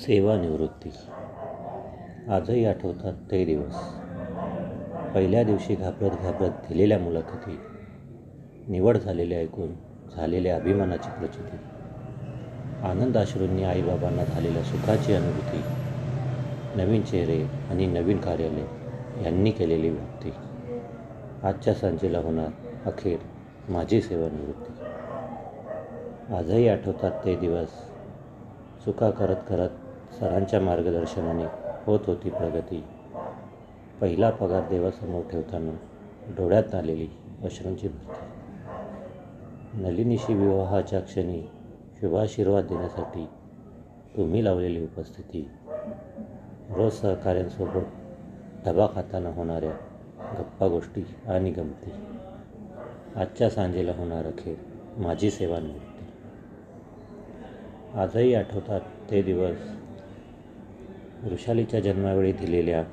सेवानिवृत्ती. आजही आठवतात ते दिवस. पहिल्या दिवशी घाबरत घाबरत दिलेल्या मुलाखती निवड झालेले ऐकून झालेल्या अभिमानाची प्रचिती आनंद आश्रूंनी आईबाबांना झालेल्या सुखाची अनुभूती नवीन चेहरे आणि नवीन कार्यालय यांनी केलेली व्यक्ती. आजच्या सांजेला होणार अखेर माझी सेवानिवृत्ती. आजही आठवतात ते दिवस. चुका करत करत सरांच्या मार्गदर्शनाने होत होती प्रगती. पहिला पगार देवासमोर ठेवताना डोळ्यात आलेली अश्रूंची भरती. नलिनीशी विवाहाच्या क्षणी शुभाशीर्वाद देण्यासाठी तुम्ही लावलेली उपस्थिती रोज सहकाऱ्यांसोबत डबा खाताना होणाऱ्या गप्पा गोष्टी आणि गमती आजच्या सांजेला होणार अखेर माझी सेवा निवृत्ती आजही आठवतात ते दिवस वृषालीच्या जन्मावेळी दिलेल्या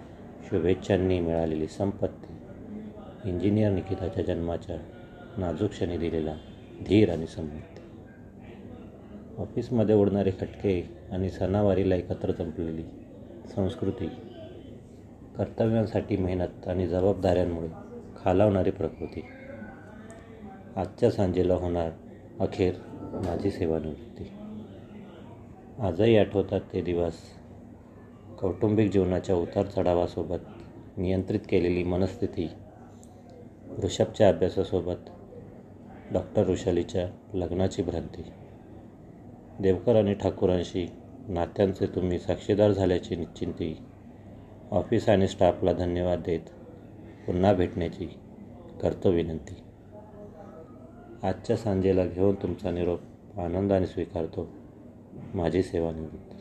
शुभेच्छांनी मिळालेली संपत्ती इंजिनियर निकिताच्या जन्माच्या नाजूक क्षणी दिलेला धीर आणि संपत्ती. ऑफिसमध्ये उडणारे खटके आणि सणावारीला एकत्र जमलेली संस्कृती कर्तव्यांसाठी मेहनत आणि जबाबदाऱ्यांमुळे खालावणारी प्रकृती. आजच्या सांजेला होणार अखेर माझी सेवानिवृत्ती. आजही आठवतात ते दिवस कौटुंबिक जीवनाच्या उतार चढावासोबत नियंत्रित केलेली मनस्थिती ऋषभच्या अभ्यासासोबत डॉक्टर ऋषालीच्या लग्नाची भ्रांती. देवकर आणि ठाकूरांशी नात्यांचे तुम्ही साक्षीदार झाल्याची निश्चिंती ऑफिस आणि स्टाफला धन्यवाद देत पुन्हा भेटण्याची करतो विनंती. आजच्या सांजेला घेऊन तुमचा निरोप आनंदाने स्वीकारतो. माझी सेवानिवृत्त.